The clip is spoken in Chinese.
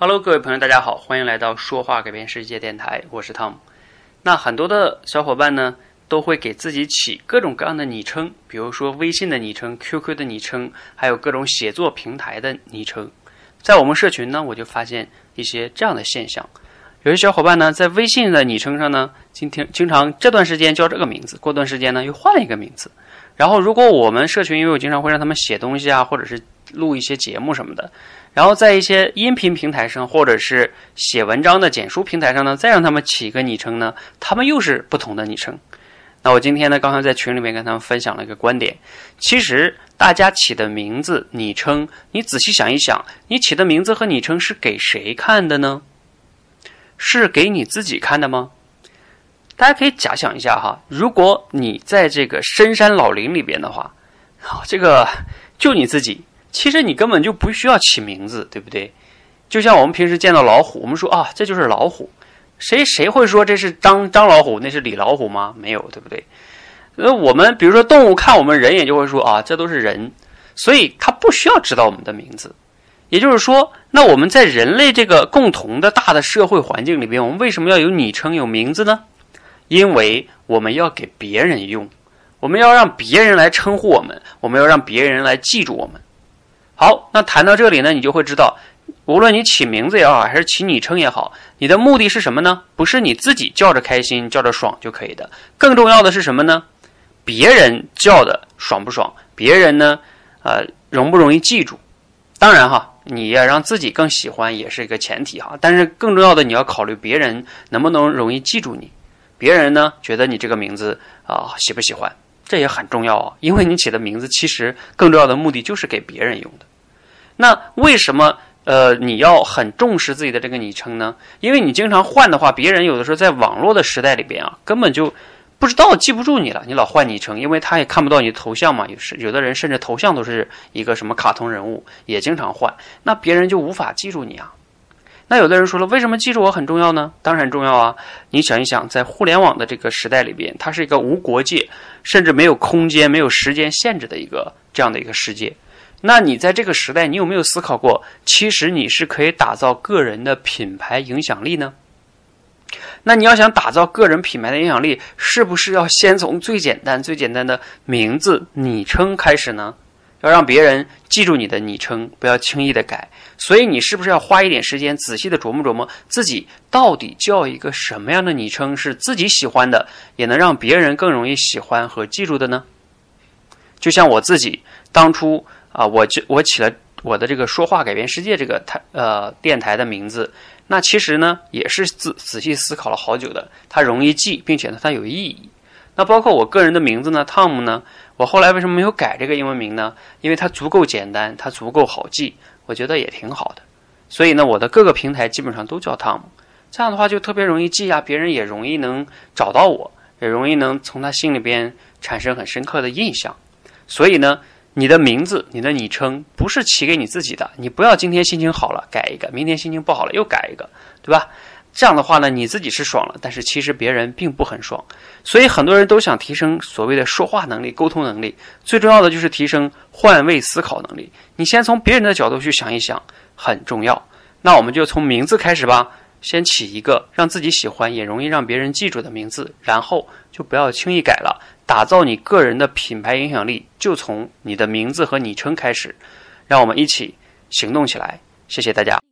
Hello，各位朋友，大家好，欢迎来到说话改变世界电台，我是汤姆。那很多的小伙伴呢，都会给自己起各种各样的昵称，比如说微信的昵称、QQ 的昵称，还有各种写作平台的昵称。在我们社群呢，我就发现一些这样的现象：有些小伙伴呢，在微信的昵称上呢，今天经常这段时间叫这个名字，过段时间呢又换了一个名字。然后，如果我们社群，因为我经常会让他们写东西啊，或者是录一些节目什么的。然后在一些音频平台上，或者是写文章的简书平台上呢，再让他们起一个昵称呢，他们又是不同的昵称。那我今天呢，刚才在群里面跟他们分享了一个观点，其实大家起的名字、昵称，你仔细想一想，你起的名字和昵称是给谁看的呢？是给你自己看的吗？大家可以假想一下哈，如果你在这个深山老林里边的话，好，这个就你自己。其实你根本就不需要起名字，对不对？就像我们平时见到老虎，我们说啊，这就是老虎。谁谁会说这是张张老虎，那是李老虎吗？没有，对不对？那我们比如说动物看我们人也就会说啊，这都是人，所以他不需要知道我们的名字。也就是说，那我们在人类这个共同的大的社会环境里边，我们为什么要有昵称、有名字呢？因为我们要给别人用，我们要让别人来称呼我们，我们要让别人来记住我们。好，那谈到这里呢，你就会知道，无论你起名字也好，还是起昵称也好，你的目的是什么呢？不是你自己叫着开心、叫着爽就可以的，更重要的是什么呢？别人叫的爽不爽？别人呢，呃，容不容易记住？当然哈，你要让自己更喜欢也是一个前提哈。但是更重要的，你要考虑别人能不能容易记住你，别人呢觉得你这个名字啊喜不喜欢？这也很重要啊，因为你起的名字其实更重要的目的就是给别人用的。那为什么呃你要很重视自己的这个昵称呢？因为你经常换的话，别人有的时候在网络的时代里边啊，根本就不知道记不住你了。你老换昵称，因为他也看不到你的头像嘛。有时有的人甚至头像都是一个什么卡通人物，也经常换，那别人就无法记住你啊。那有的人说了，为什么记住我很重要呢？当然重要啊！你想一想，在互联网的这个时代里边，它是一个无国界，甚至没有空间、没有时间限制的一个这样的一个世界。那你在这个时代，你有没有思考过，其实你是可以打造个人的品牌影响力呢？那你要想打造个人品牌的影响力，是不是要先从最简单、最简单的名字、昵称开始呢？要让别人记住你的昵称，不要轻易的改。所以你是不是要花一点时间，仔细的琢磨琢磨自己到底叫一个什么样的昵称是自己喜欢的，也能让别人更容易喜欢和记住的呢？就像我自己当初啊，我就我起了我的这个“说话改变世界”这个台呃电台的名字，那其实呢也是仔仔细思考了好久的，它容易记，并且呢它有意义。那包括我个人的名字呢，Tom 呢？我后来为什么没有改这个英文名呢？因为它足够简单，它足够好记，我觉得也挺好的。所以呢，我的各个平台基本上都叫 Tom，这样的话就特别容易记啊，别人也容易能找到我，也容易能从他心里边产生很深刻的印象。所以呢，你的名字、你的昵称不是起给你自己的，你不要今天心情好了改一个，明天心情不好了又改一个，对吧？这样的话呢，你自己是爽了，但是其实别人并不很爽。所以很多人都想提升所谓的说话能力、沟通能力，最重要的就是提升换位思考能力。你先从别人的角度去想一想，很重要。那我们就从名字开始吧，先起一个让自己喜欢也容易让别人记住的名字，然后就不要轻易改了。打造你个人的品牌影响力，就从你的名字和昵称开始。让我们一起行动起来。谢谢大家。